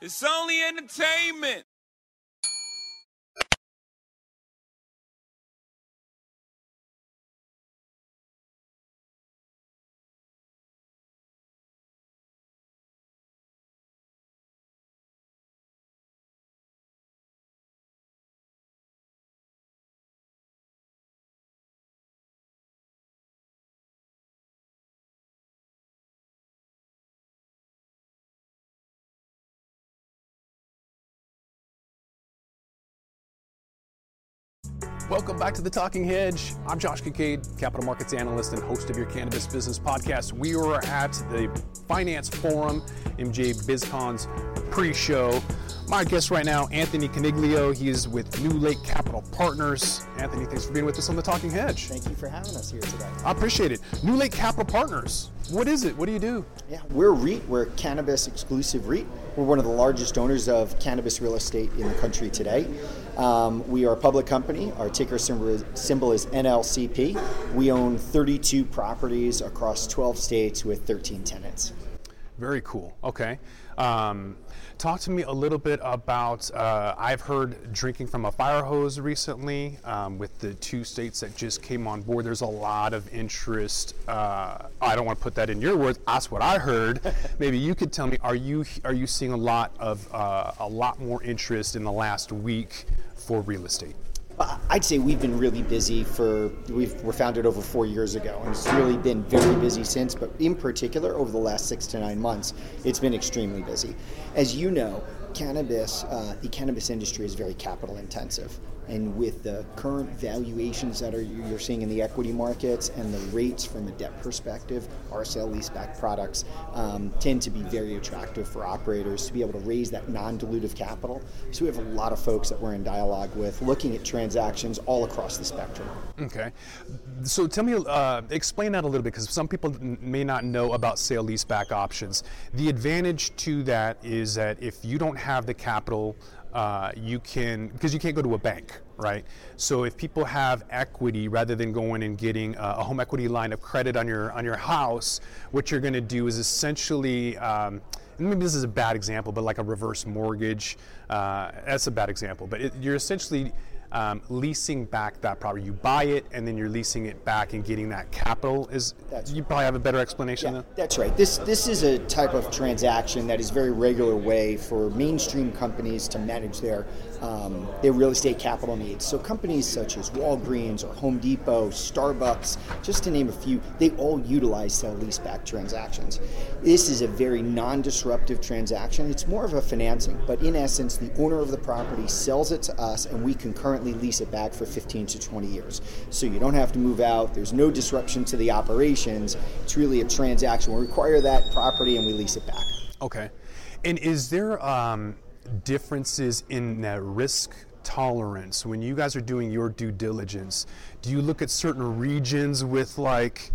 It's only entertainment. Welcome back to the Talking Hedge. I'm Josh Kincaid, capital markets analyst and host of your cannabis business podcast. We are at the Finance Forum, MJ BizCon's pre-show. My guest right now, Anthony Coniglio. He is with New Lake Capital Partners. Anthony, thanks for being with us on the Talking Hedge. Thank you for having us here today. I appreciate it. New Lake Capital Partners. What is it? What do you do? Yeah, we're REIT. We're a cannabis exclusive REIT. We're one of the largest owners of cannabis real estate in the country today. Um, we are a public company. Our ticker symbol is, symbol is NLCP. We own 32 properties across 12 states with 13 tenants. Very cool. Okay. Um, talk to me a little bit about. Uh, I've heard drinking from a fire hose recently um, with the two states that just came on board. There's a lot of interest. Uh, I don't want to put that in your words. That's what I heard. Maybe you could tell me. Are you are you seeing a lot of uh, a lot more interest in the last week for real estate? I'd say we've been really busy for we were founded over four years ago, and it's really been very busy since. But in particular, over the last six to nine months, it's been extremely busy. As you know, cannabis, uh, the cannabis industry is very capital intensive. And with the current valuations that are you're seeing in the equity markets and the rates from a debt perspective, our sale leaseback products um, tend to be very attractive for operators to be able to raise that non-dilutive capital. So we have a lot of folks that we're in dialogue with, looking at transactions all across the spectrum. Okay, so tell me, uh, explain that a little bit, because some people may not know about sale leaseback options. The advantage to that is that if you don't have the capital uh, you can because you can't go to a bank right? So if people have equity rather than going and getting a, a home equity line of credit on your on your house what you're going to do is essentially um, maybe this is a bad example but like a reverse mortgage uh, that's a bad example but it, you're essentially um, leasing back that property. You buy it and then you're leasing it back and getting that capital. Is that's you probably have a better explanation? Yeah, that's right. This this is a type of transaction that is very regular way for mainstream companies to manage their um, their real estate capital needs. So companies such as Walgreens or Home Depot, Starbucks, just to name a few, they all utilize sale leaseback transactions. This is a very non-disruptive transaction. It's more of a financing, but in essence, the owner of the property sells it to us, and we concurrently lease it back for 15 to 20 years. So you don't have to move out. There's no disruption to the operations. It's really a transaction. We require that property, and we lease it back. Okay. And is there um, differences in that risk tolerance when you guys are doing your due diligence? Do you look at certain regions with like,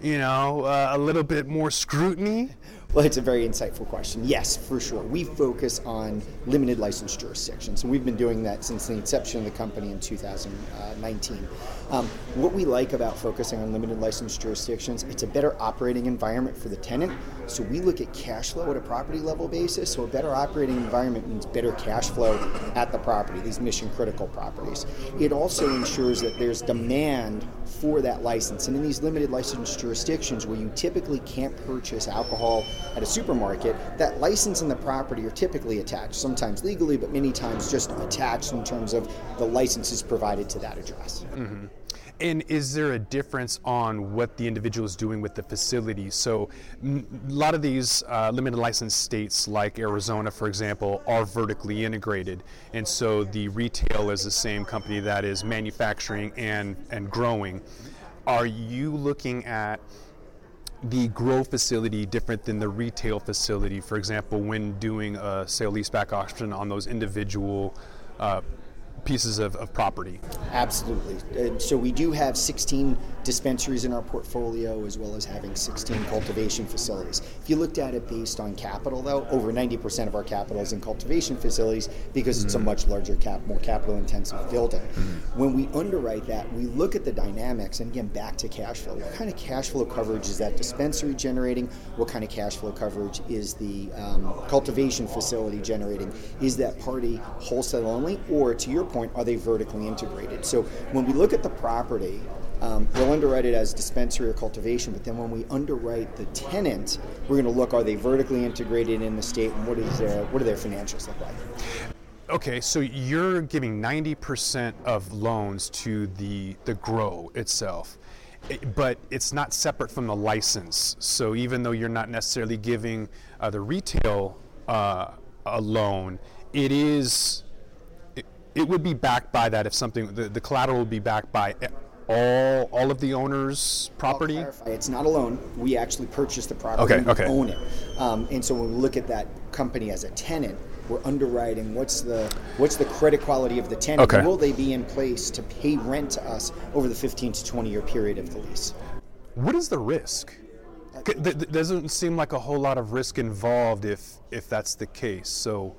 you know, uh, a little bit more scrutiny? Well, it's a very insightful question. Yes, for sure. We focus on limited license jurisdictions, and we've been doing that since the inception of the company in 2019. Um, what we like about focusing on limited license jurisdictions, it's a better operating environment for the tenant. So we look at cash flow at a property level basis. So a better operating environment means better cash flow at the property, these mission critical properties. It also ensures that there's demand for that license. And in these limited license jurisdictions where you typically can't purchase alcohol at a supermarket, that license and the property are typically attached, sometimes legally, but many times just attached in terms of the licenses provided to that address. Mm-hmm. And is there a difference on what the individual is doing with the facility? So, a lot of these uh, limited license states, like Arizona, for example, are vertically integrated, and so the retail is the same company that is manufacturing and and growing. Are you looking at the grow facility different than the retail facility? For example, when doing a sale leaseback auction on those individual uh, pieces of, of property. Absolutely. Uh, so we do have 16 dispensaries in our portfolio as well as having 16 cultivation facilities. If you looked at it based on capital, though, over 90% of our capital is in cultivation facilities because mm-hmm. it's a mm-hmm. much larger, cap, more capital intensive building. Mm-hmm. When we underwrite that, we look at the dynamics and again, back to cash flow. What kind of cash flow coverage is that dispensary generating? What kind of cash flow coverage is the um, cultivation facility generating? Is that party wholesale only? Or to your point, are they vertically integrated? So when we look at the property, um, we'll underwrite it as dispensary or cultivation, but then when we underwrite the tenant, we're going to look are they vertically integrated in the state and what is their what do their financials look like? Okay, so you're giving 90% of loans to the the grow itself. but it's not separate from the license. So even though you're not necessarily giving uh, the retail uh, a loan, it is it would be backed by that if something the, the collateral would be backed by all all of the owner's property? It's not a loan. We actually purchased the property. Okay, okay. Own it. Um, and so when we look at that company as a tenant, we're underwriting what's the what's the credit quality of the tenant. Okay. Will they be in place to pay rent to us over the 15 to 20 year period of the lease? What is the risk? There doesn't seem like a whole lot of risk involved if if that's the case. So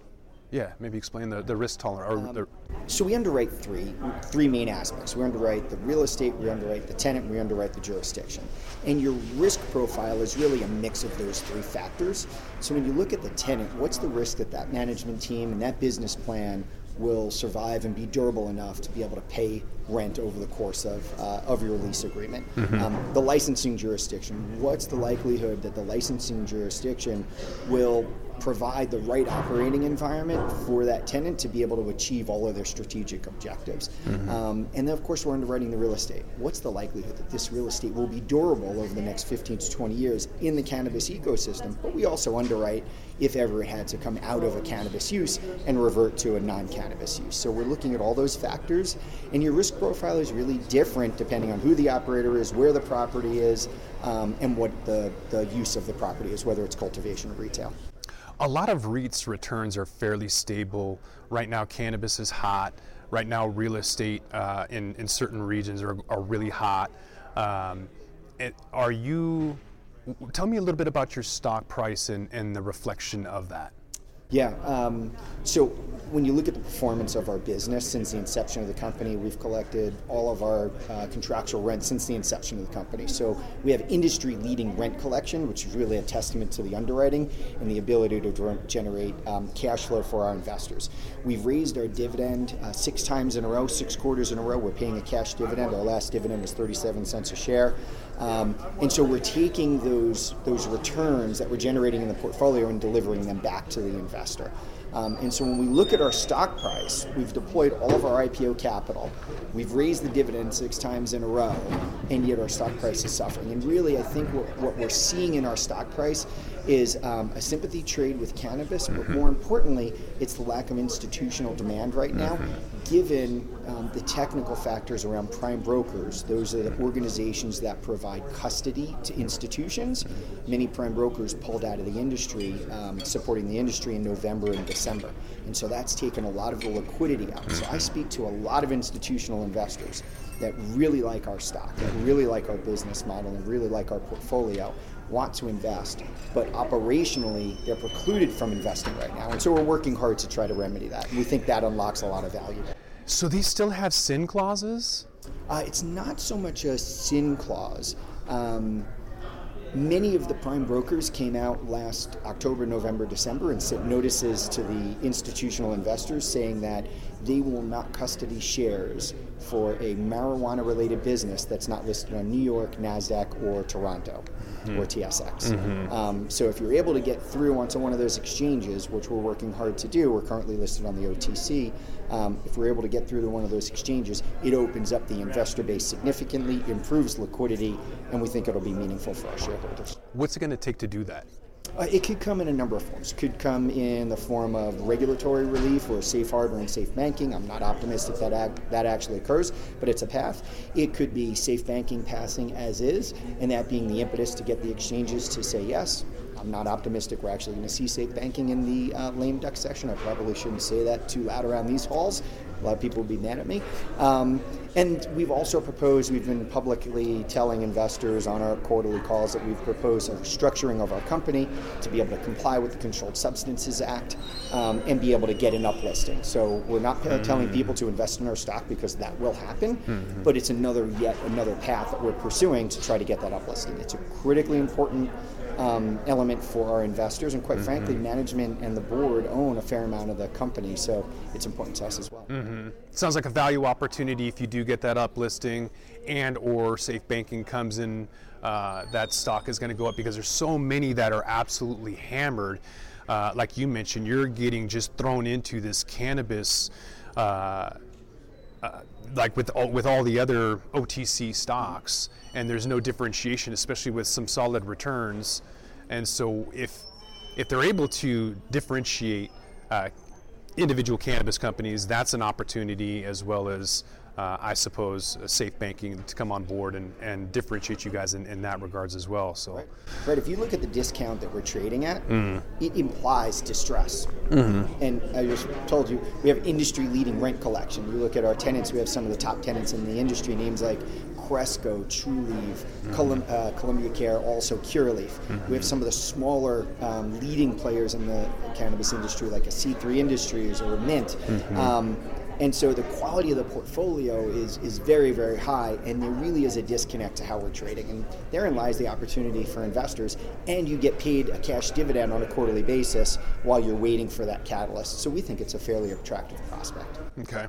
yeah, maybe explain the, the risk tolerance. Um, so we underwrite three three main aspects. We underwrite the real estate, we underwrite the tenant, we underwrite the jurisdiction. And your risk profile is really a mix of those three factors. So when you look at the tenant, what's the risk that that management team and that business plan will survive and be durable enough to be able to pay rent over the course of, uh, of your lease agreement. Mm-hmm. Um, the licensing jurisdiction, what's the likelihood that the licensing jurisdiction will provide the right operating environment for that tenant to be able to achieve all of their strategic objectives. Mm-hmm. Um, and then, of course, we're underwriting the real estate. What's the likelihood that this real estate will be durable over the next 15 to 20 years in the cannabis ecosystem? But we also underwrite if ever it had to come out of a cannabis use and revert to a non cannabis use. So we're looking at all those factors, and your risk profile is really different depending on who the operator is, where the property is, um, and what the, the use of the property is, whether it's cultivation or retail. A lot of REITs returns are fairly stable. Right now, cannabis is hot. Right now, real estate uh, in, in certain regions are, are really hot. Um, it, are you, tell me a little bit about your stock price and, and the reflection of that. Yeah. Um, so when you look at the performance of our business since the inception of the company, we've collected all of our uh, contractual rent since the inception of the company. So we have industry leading rent collection, which is really a testament to the underwriting and the ability to generate um, cash flow for our investors. We've raised our dividend uh, six times in a row, six quarters in a row. We're paying a cash dividend. Our last dividend was 37 cents a share. Um, and so we're taking those those returns that we're generating in the portfolio and delivering them back to the investor. Um, and so when we look at our stock price, we've deployed all of our IPO capital, we've raised the dividend six times in a row, and yet our stock price is suffering. And really, I think what, what we're seeing in our stock price is um, a sympathy trade with cannabis, but mm-hmm. more importantly, it's the lack of institutional demand right now, mm-hmm. Given um, the technical factors around prime brokers. Those are the organizations that provide custody to institutions. Many prime brokers pulled out of the industry, um, supporting the industry in November and December. And so that's taken a lot of the liquidity out. So I mm-hmm. speak to a lot of institutional investors that really like our stock, that really like our business model, and really like our portfolio want to invest, but operationally they're precluded from investing right now. And so we're working hard to try to remedy that. We think that unlocks a lot of value. So these still have sin clauses? Uh, it's not so much a sin clause. Um, many of the prime brokers came out last October, November, December and sent notices to the institutional investors saying that they will not custody shares for a marijuana related business that's not listed on New York, NASDAQ, or Toronto mm-hmm. or TSX. Mm-hmm. Um, so if you're able to get through onto one of those exchanges, which we're working hard to do, we're currently listed on the OTC. Um, if we're able to get through to one of those exchanges, it opens up the investor base significantly, improves liquidity, and we think it'll be meaningful for our shareholders. What's it going to take to do that? Uh, it could come in a number of forms. It could come in the form of regulatory relief or safe harbor and safe banking. I'm not optimistic that that actually occurs, but it's a path. It could be safe banking passing as is, and that being the impetus to get the exchanges to say yes. I'm not optimistic we're actually going to see safe banking in the uh, lame duck section. I probably shouldn't say that too loud around these halls, A lot of people would be mad at me. Um, and we've also proposed, we've been publicly telling investors on our quarterly calls that we've proposed a structuring of our company to be able to comply with the Controlled Substances Act um, and be able to get an uplisting. So we're not mm-hmm. telling people to invest in our stock because that will happen, mm-hmm. but it's another yet another path that we're pursuing to try to get that uplisting. It's a critically important um, element for our investors, and quite mm-hmm. frankly, management and the board own a fair amount of the company, so it's important to us as well. Mm-hmm. Sounds like a value opportunity if you do get that uplisting, and or safe banking comes in. Uh, that stock is going to go up because there's so many that are absolutely hammered. Uh, like you mentioned, you're getting just thrown into this cannabis. Uh, uh, like with all, with all the other OTC stocks, and there's no differentiation, especially with some solid returns. And so, if if they're able to differentiate uh, individual cannabis companies, that's an opportunity as well as uh, I suppose, uh, safe banking to come on board and, and differentiate you guys in, in that regards as well. So, right. right. If you look at the discount that we're trading at, mm. it implies distress. Mm-hmm. And I just told you we have industry-leading rent collection. You look at our tenants; we have some of the top tenants in the industry. Names like Cresco, Trulieve, mm-hmm. Colum- uh, Columbia Care, also Curaleaf. Mm-hmm. We have some of the smaller um, leading players in the cannabis industry, like a C3 Industries or Mint. Mm-hmm. Um, and so the quality of the portfolio is, is very, very high, and there really is a disconnect to how we're trading. And therein lies the opportunity for investors, and you get paid a cash dividend on a quarterly basis while you're waiting for that catalyst. So we think it's a fairly attractive prospect. Okay.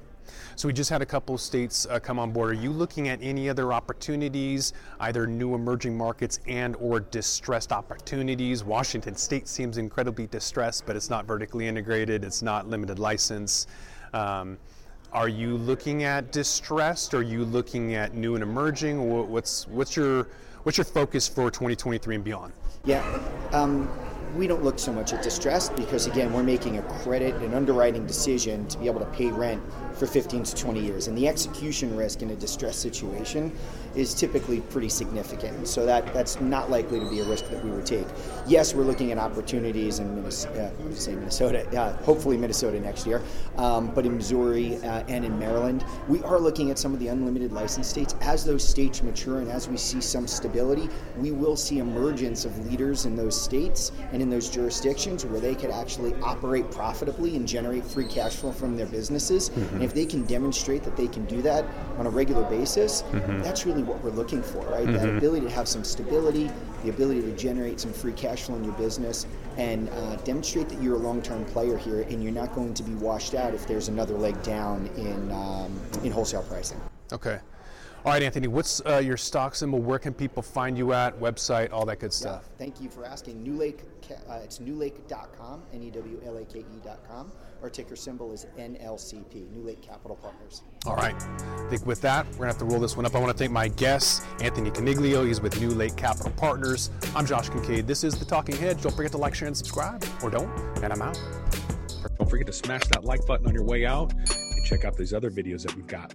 So we just had a couple of states uh, come on board. Are you looking at any other opportunities, either new emerging markets and or distressed opportunities? Washington State seems incredibly distressed, but it's not vertically integrated. It's not limited license. Um, are you looking at distressed? Are you looking at new and emerging? What's what's your what's your focus for 2023 and beyond? Yeah, um, we don't look so much at distressed because again, we're making a credit and underwriting decision to be able to pay rent for 15 to 20 years, and the execution risk in a distressed situation is typically pretty significant. So that that's not likely to be a risk that we would take. Yes, we're looking at opportunities in Minnesota, uh, say Minnesota, uh, hopefully Minnesota next year, um, but in Missouri uh, and in Maryland, we are looking at some of the unlimited license states. As those states mature and as we see some stability, we will see emergence of leaders in those states and in those jurisdictions where they could actually operate profitably and generate free cash flow from their businesses. Mm-hmm. And if they can demonstrate that they can do that on a regular basis, mm-hmm. that's really what we're looking for, right? Mm-hmm. That ability to have some stability, the ability to generate some free cash flow in your business, and uh, demonstrate that you're a long-term player here, and you're not going to be washed out if there's another leg down in um, in wholesale pricing. Okay. All right, Anthony, what's uh, your stock symbol? Where can people find you at? Website, all that good stuff. Yeah, thank you for asking. NewLake, uh, it's newlake.com, N E W L A K E.com. Our ticker symbol is NLCP, New Lake Capital Partners. All right. I think with that, we're going to have to roll this one up. I want to thank my guest, Anthony Coniglio. He's with New Lake Capital Partners. I'm Josh Kincaid. This is The Talking Hedge. Don't forget to like, share, and subscribe, or don't, and I'm out. Don't forget to smash that like button on your way out and check out these other videos that we've got.